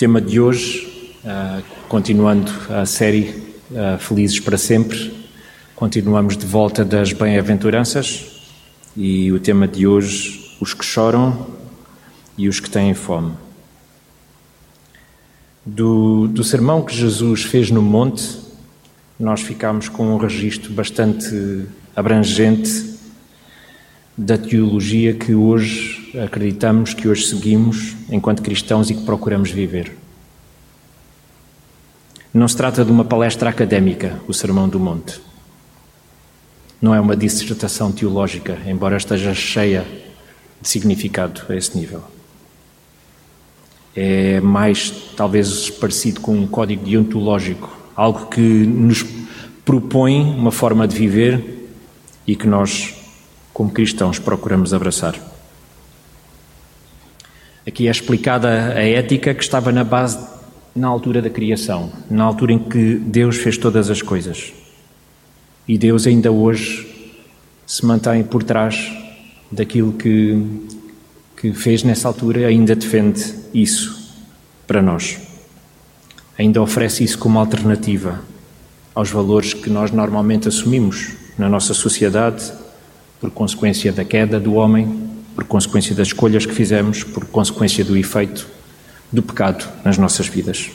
tema de hoje, uh, continuando a série uh, Felizes para Sempre, continuamos de volta das bem-aventuranças e o tema de hoje, os que choram e os que têm fome. Do, do sermão que Jesus fez no monte, nós ficámos com um registro bastante abrangente da teologia que hoje acreditamos, que hoje seguimos enquanto cristãos e que procuramos viver. Não se trata de uma palestra académica, o Sermão do Monte. Não é uma dissertação teológica, embora esteja cheia de significado a esse nível. É mais, talvez, parecido com um código deontológico, algo que nos propõe uma forma de viver e que nós como cristãos, procuramos abraçar. Aqui é explicada a ética que estava na base, na altura da criação, na altura em que Deus fez todas as coisas. E Deus ainda hoje se mantém por trás daquilo que, que fez nessa altura, ainda defende isso para nós. Ainda oferece isso como alternativa aos valores que nós normalmente assumimos na nossa sociedade por consequência da queda do homem, por consequência das escolhas que fizemos, por consequência do efeito do pecado nas nossas vidas.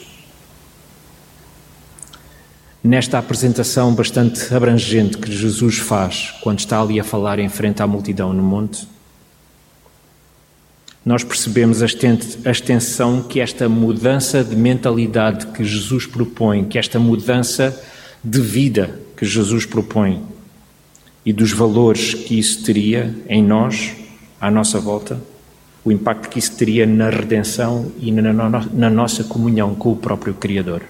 Nesta apresentação bastante abrangente que Jesus faz quando está ali a falar em frente à multidão no monte, nós percebemos a extensão que esta mudança de mentalidade que Jesus propõe, que esta mudança de vida que Jesus propõe, e dos valores que isso teria em nós, à nossa volta, o impacto que isso teria na redenção e na, nossa comunhão com o próprio Criador.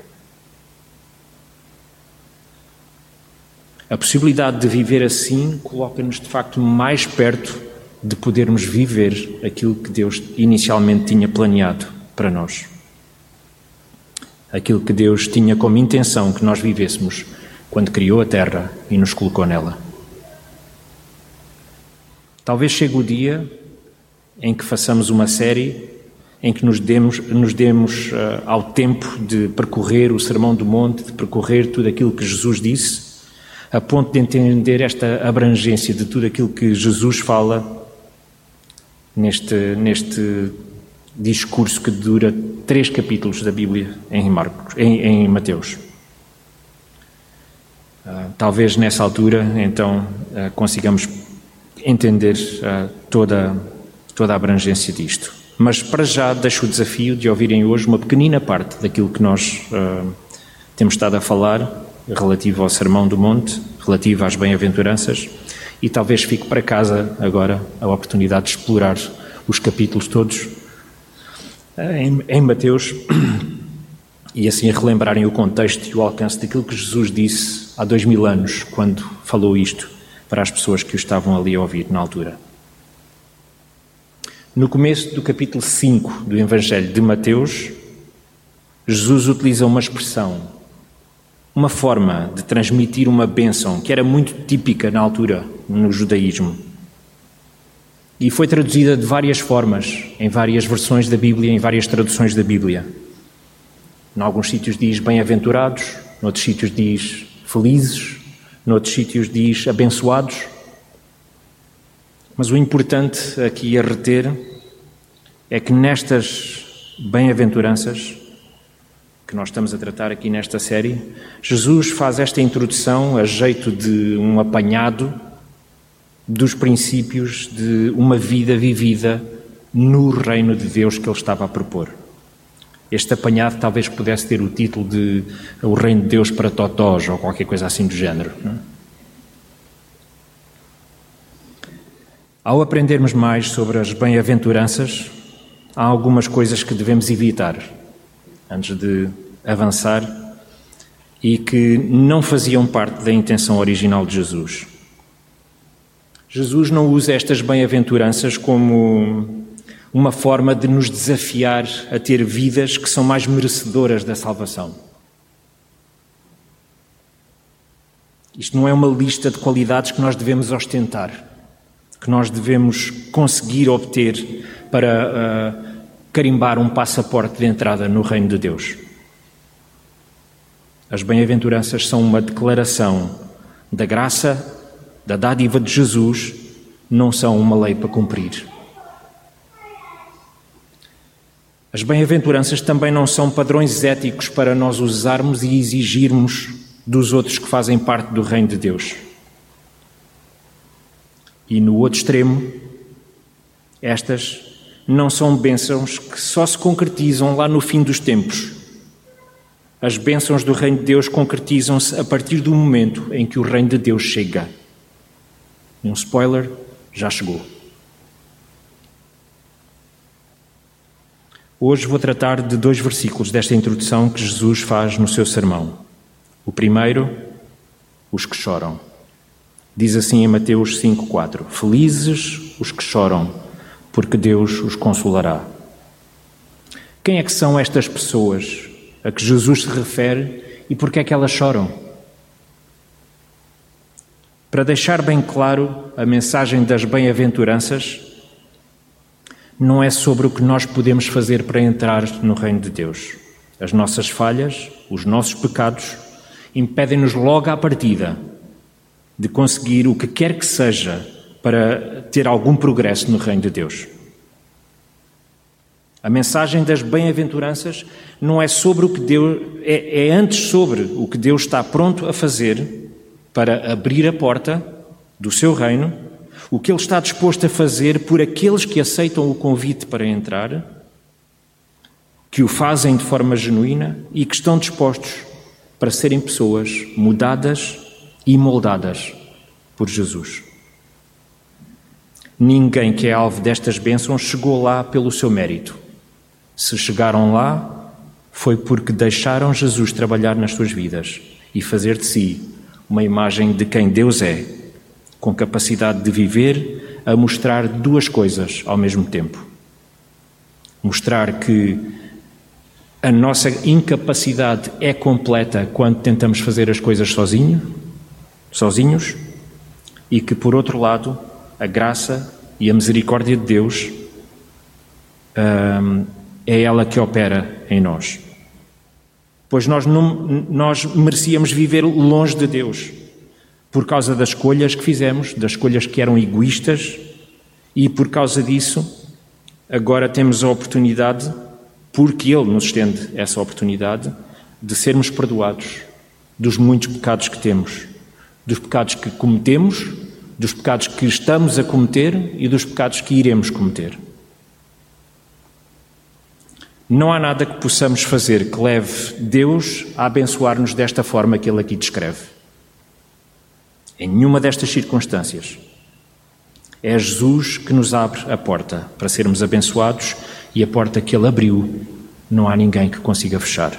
A possibilidade de viver assim coloca-nos de facto mais perto de podermos viver aquilo que Deus inicialmente tinha planeado para nós. Aquilo que Deus tinha como intenção que nós vivêssemos quando criou a terra e nos colocou nela. Talvez chegue o dia em que façamos uma série em que nos demos, nos demos uh, ao tempo de percorrer o Sermão do Monte, de percorrer tudo aquilo que Jesus disse, a ponto de entender esta abrangência de tudo aquilo que Jesus fala neste, neste discurso que dura três capítulos da Bíblia em, Marcos, em, em Mateus. Uh, talvez nessa altura, então, uh, consigamos entender uh, toda, toda a abrangência disto. Mas para já deixo o desafio de ouvirem hoje uma pequenina parte daquilo que nós uh, temos estado a falar relativo ao Sermão do Monte, relativo às bem-aventuranças, e talvez fique para casa agora a oportunidade de explorar os capítulos todos uh, em, em Mateus e assim relembrarem o contexto e o alcance daquilo que Jesus disse há dois mil anos, quando falou isto para as pessoas que o estavam ali a ouvir na altura. No começo do capítulo 5 do Evangelho de Mateus, Jesus utiliza uma expressão, uma forma de transmitir uma bênção que era muito típica na altura no judaísmo. E foi traduzida de várias formas, em várias versões da Bíblia, em várias traduções da Bíblia. Em alguns sítios diz bem-aventurados, em outros sítios diz felizes, noutros sítios diz abençoados. Mas o importante aqui a reter é que nestas bem-aventuranças que nós estamos a tratar aqui nesta série, Jesus faz esta introdução a jeito de um apanhado dos princípios de uma vida vivida no reino de Deus que ele estava a propor. Este apanhado talvez pudesse ter o título de O Reino de Deus para Totós ou qualquer coisa assim do género. É? Ao aprendermos mais sobre as bem-aventuranças, há algumas coisas que devemos evitar antes de avançar e que não faziam parte da intenção original de Jesus. Jesus não usa estas bem-aventuranças como uma forma de nos desafiar a ter vidas que são mais merecedoras da salvação. Isto não é uma lista de qualidades que nós devemos ostentar, que nós devemos conseguir obter para uh, carimbar um passaporte de entrada no reino de Deus. As bem-aventuranças são uma declaração da graça, da dádiva de Jesus, não são uma lei para cumprir. As bem-aventuranças também não são padrões éticos para nós usarmos e exigirmos dos outros que fazem parte do reino de Deus. E no outro extremo, estas não são bênçãos que só se concretizam lá no fim dos tempos. As bênçãos do reino de Deus concretizam-se a partir do momento em que o reino de Deus chega. Um spoiler, já chegou. Hoje vou tratar de dois versículos desta introdução que Jesus faz no seu sermão. O primeiro, os que choram. Diz assim em Mateus 5:4: Felizes os que choram, porque Deus os consolará. Quem é que são estas pessoas a que Jesus se refere e por que é que elas choram? Para deixar bem claro a mensagem das bem-aventuranças, não é sobre o que nós podemos fazer para entrar no reino de Deus. As nossas falhas, os nossos pecados, impedem-nos logo à partida de conseguir o que quer que seja para ter algum progresso no reino de Deus. A mensagem das bem-aventuranças não é sobre o que Deus é, é antes sobre o que Deus está pronto a fazer para abrir a porta do seu reino o que Ele está disposto a fazer por aqueles que aceitam o convite para entrar, que o fazem de forma genuína e que estão dispostos para serem pessoas mudadas e moldadas por Jesus. Ninguém que é alvo destas bênçãos chegou lá pelo seu mérito. Se chegaram lá, foi porque deixaram Jesus trabalhar nas suas vidas e fazer de si uma imagem de quem Deus é com capacidade de viver, a mostrar duas coisas ao mesmo tempo. Mostrar que a nossa incapacidade é completa quando tentamos fazer as coisas sozinho, sozinhos, e que, por outro lado, a graça e a misericórdia de Deus hum, é ela que opera em nós. Pois nós, não, nós merecíamos viver longe de Deus por causa das escolhas que fizemos, das escolhas que eram egoístas, e por causa disso, agora temos a oportunidade, porque Ele nos estende essa oportunidade, de sermos perdoados dos muitos pecados que temos, dos pecados que cometemos, dos pecados que estamos a cometer e dos pecados que iremos cometer. Não há nada que possamos fazer que leve Deus a abençoar-nos desta forma que Ele aqui descreve. Em nenhuma destas circunstâncias. É Jesus que nos abre a porta para sermos abençoados e a porta que Ele abriu não há ninguém que consiga fechar.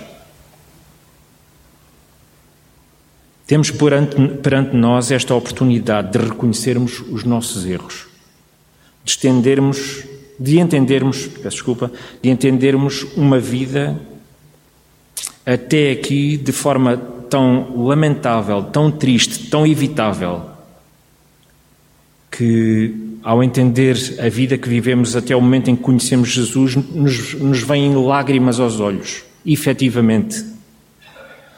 Temos perante, perante nós esta oportunidade de reconhecermos os nossos erros, de estendermos, de entendermos, peço desculpa, de entendermos uma vida até aqui de forma tão lamentável, tão triste, tão evitável, que ao entender a vida que vivemos até o momento em que conhecemos Jesus, nos, nos vêm lágrimas aos olhos, efetivamente.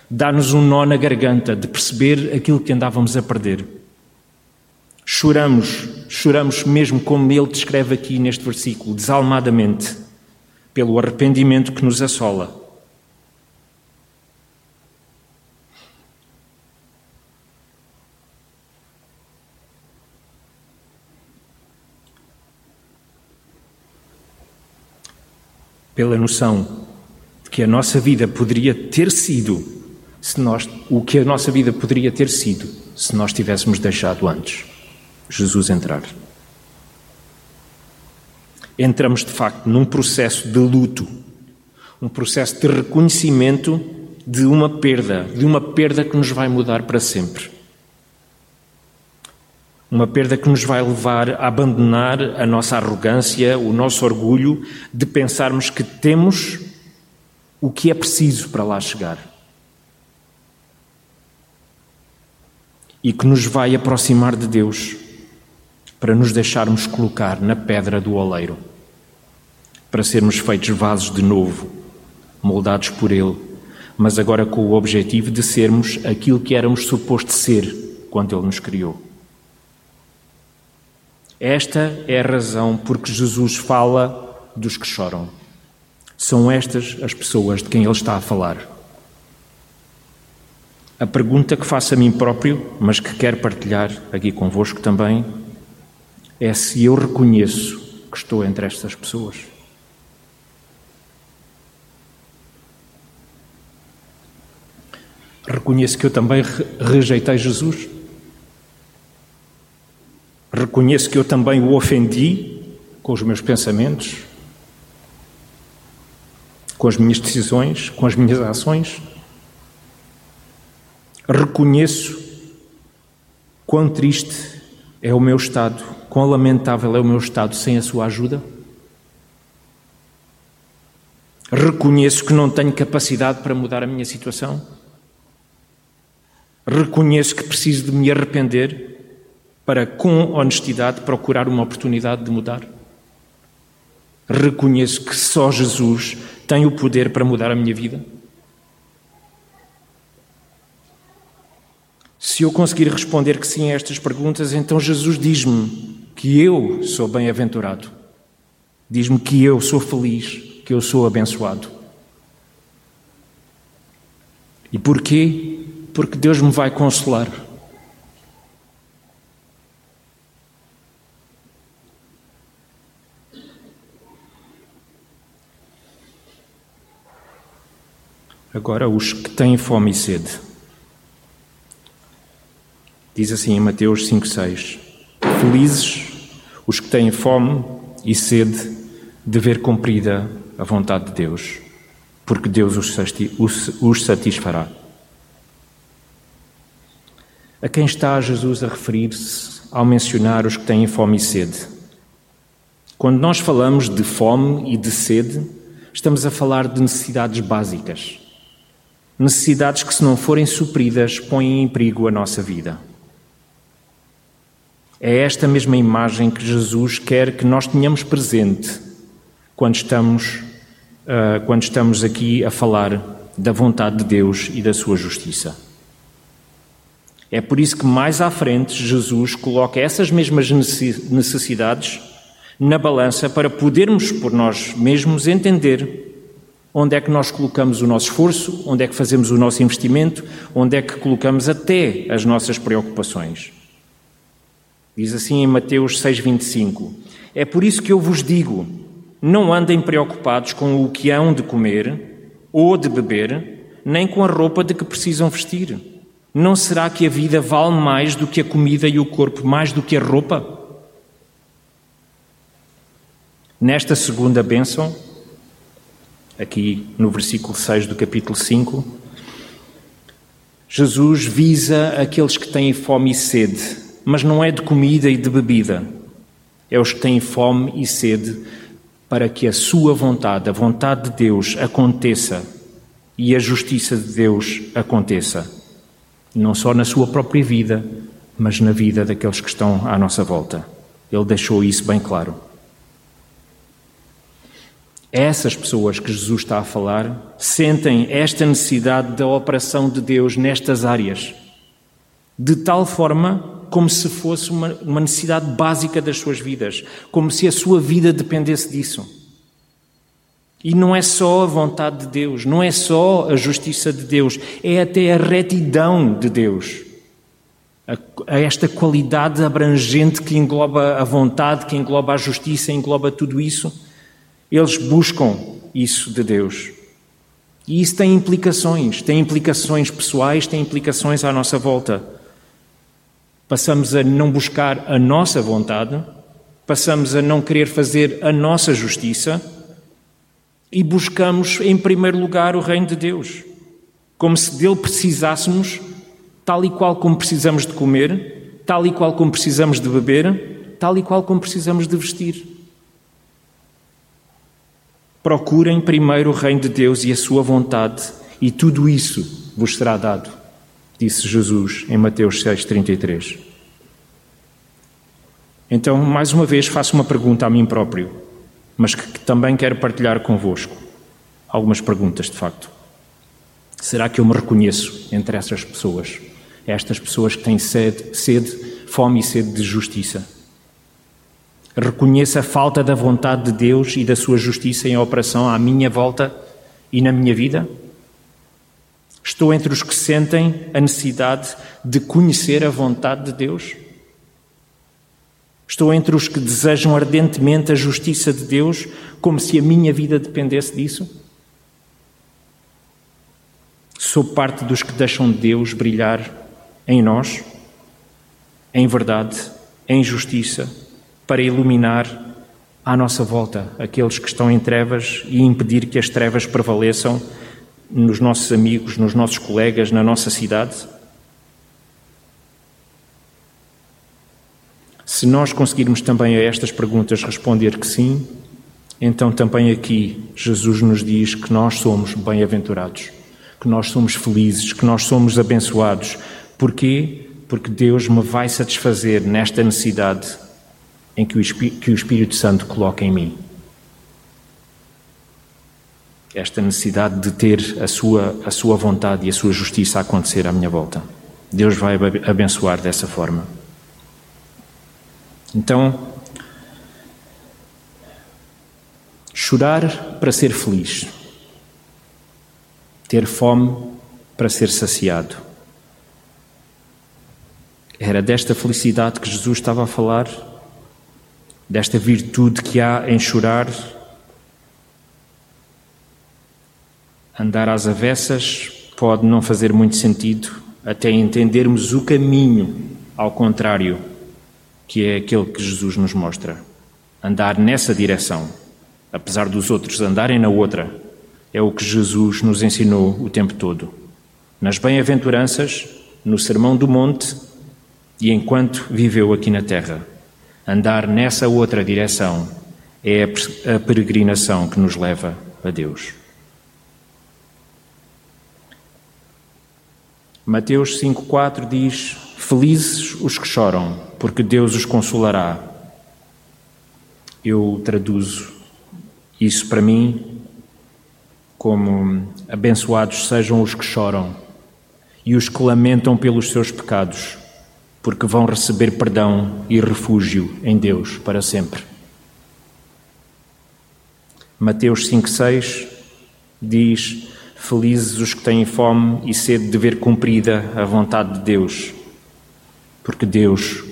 Dá-nos um nó na garganta de perceber aquilo que andávamos a perder. Choramos, choramos mesmo como ele descreve aqui neste versículo, desalmadamente, pelo arrependimento que nos assola pela noção de que a nossa vida poderia ter sido se nós o que a nossa vida poderia ter sido se nós tivéssemos deixado antes Jesus entrar. Entramos de facto num processo de luto, um processo de reconhecimento de uma perda, de uma perda que nos vai mudar para sempre. Uma perda que nos vai levar a abandonar a nossa arrogância, o nosso orgulho de pensarmos que temos o que é preciso para lá chegar. E que nos vai aproximar de Deus para nos deixarmos colocar na pedra do oleiro. para sermos feitos vasos de novo, moldados por Ele, mas agora com o objetivo de sermos aquilo que éramos supostos ser quando Ele nos criou. Esta é a razão por que Jesus fala dos que choram. São estas as pessoas de quem Ele está a falar. A pergunta que faço a mim próprio, mas que quero partilhar aqui convosco também, é se eu reconheço que estou entre estas pessoas. Reconheço que eu também rejeitei Jesus. Reconheço que eu também o ofendi com os meus pensamentos, com as minhas decisões, com as minhas ações. Reconheço quão triste é o meu estado, quão lamentável é o meu estado sem a sua ajuda. Reconheço que não tenho capacidade para mudar a minha situação. Reconheço que preciso de me arrepender para, com honestidade, procurar uma oportunidade de mudar. Reconheço que só Jesus tem o poder para mudar a minha vida. Se eu conseguir responder que sim a estas perguntas, então Jesus diz-me que eu sou bem-aventurado. Diz-me que eu sou feliz, que eu sou abençoado. E porquê? Porque Deus me vai consolar. Agora, os que têm fome e sede. Diz assim em Mateus 5,6: Felizes os que têm fome e sede de ver cumprida a vontade de Deus, porque Deus os satisfará. A quem está Jesus a referir-se ao mencionar os que têm fome e sede? Quando nós falamos de fome e de sede, estamos a falar de necessidades básicas necessidades que, se não forem supridas, põem em perigo a nossa vida. É esta mesma imagem que Jesus quer que nós tenhamos presente quando estamos, uh, quando estamos aqui a falar da vontade de Deus e da sua justiça. É por isso que mais à frente Jesus coloca essas mesmas necessidades na balança para podermos por nós mesmos entender Onde é que nós colocamos o nosso esforço? Onde é que fazemos o nosso investimento? Onde é que colocamos até as nossas preocupações? Diz assim em Mateus 6,25: É por isso que eu vos digo: não andem preocupados com o que hão de comer ou de beber, nem com a roupa de que precisam vestir. Não será que a vida vale mais do que a comida e o corpo mais do que a roupa? Nesta segunda bênção, aqui no versículo 6 do capítulo 5, Jesus visa aqueles que têm fome e sede, mas não é de comida e de bebida, é os que têm fome e sede para que a sua vontade, a vontade de Deus, aconteça e a justiça de Deus aconteça, não só na sua própria vida, mas na vida daqueles que estão à nossa volta. Ele deixou isso bem claro. Essas pessoas que Jesus está a falar sentem esta necessidade da operação de Deus nestas áreas, de tal forma como se fosse uma, uma necessidade básica das suas vidas, como se a sua vida dependesse disso. E não é só a vontade de Deus, não é só a justiça de Deus, é até a retidão de Deus. A, esta qualidade abrangente que engloba a vontade, que engloba a justiça, engloba tudo isso eles buscam isso de Deus. E isso tem implicações, tem implicações pessoais, tem implicações à nossa volta. Passamos a não buscar a nossa vontade, passamos a não querer fazer a nossa justiça e buscamos em primeiro lugar o reino de Deus, como se dele precisássemos, tal e qual como precisamos de comer, tal e qual como precisamos de beber, tal e qual como precisamos de vestir. Procurem primeiro o reino de Deus e a sua vontade, e tudo isso vos será dado, disse Jesus em Mateus 6,33. Então, mais uma vez, faço uma pergunta a mim próprio: mas que também quero partilhar convosco algumas perguntas, de facto. Será que eu me reconheço entre essas pessoas? Estas pessoas que têm sede, sede fome e sede de justiça. Reconheço a falta da vontade de Deus e da sua justiça em operação à minha volta e na minha vida? Estou entre os que sentem a necessidade de conhecer a vontade de Deus? Estou entre os que desejam ardentemente a justiça de Deus, como se a minha vida dependesse disso? Sou parte dos que deixam Deus brilhar em nós, em verdade, em justiça, para iluminar à nossa volta aqueles que estão em trevas e impedir que as trevas prevaleçam nos nossos amigos, nos nossos colegas, na nossa cidade? Se nós conseguirmos também a estas perguntas responder que sim, então também aqui Jesus nos diz que nós somos bem-aventurados, que nós somos felizes, que nós somos abençoados. Porquê? Porque Deus me vai satisfazer nesta necessidade em que o Espírito Santo coloca em mim. Esta necessidade de ter a sua, a sua vontade e a sua justiça a acontecer à minha volta. Deus vai abençoar dessa forma. Então, chorar para ser feliz, ter fome para ser saciado. Era desta felicidade que Jesus estava a falar, desta virtude que há em chorar. Andar às avessas pode não fazer muito sentido até entendermos o caminho ao contrário que é aquele que Jesus nos mostra. Andar nessa direção, apesar dos outros andarem na outra, é o que Jesus nos ensinou o tempo todo. Nas bem-aventuranças, no Sermão do Monte e enquanto viveu aqui na terra. Andar nessa outra direção é a peregrinação que nos leva a Deus. Mateus 5,4 diz: Felizes os que choram, porque Deus os consolará. Eu traduzo isso para mim como abençoados sejam os que choram e os que lamentam pelos seus pecados, porque vão receber perdão e refúgio em Deus para sempre. Mateus 5,6 diz: Felizes os que têm fome e sede de ver cumprida a vontade de Deus, porque Deus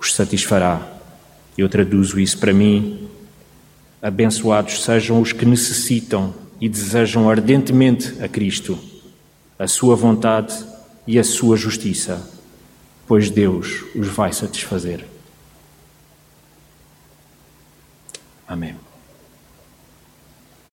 os satisfará. Eu traduzo isso para mim. Abençoados sejam os que necessitam e desejam ardentemente a Cristo, a sua vontade e a sua justiça, pois Deus os vai satisfazer. Amém.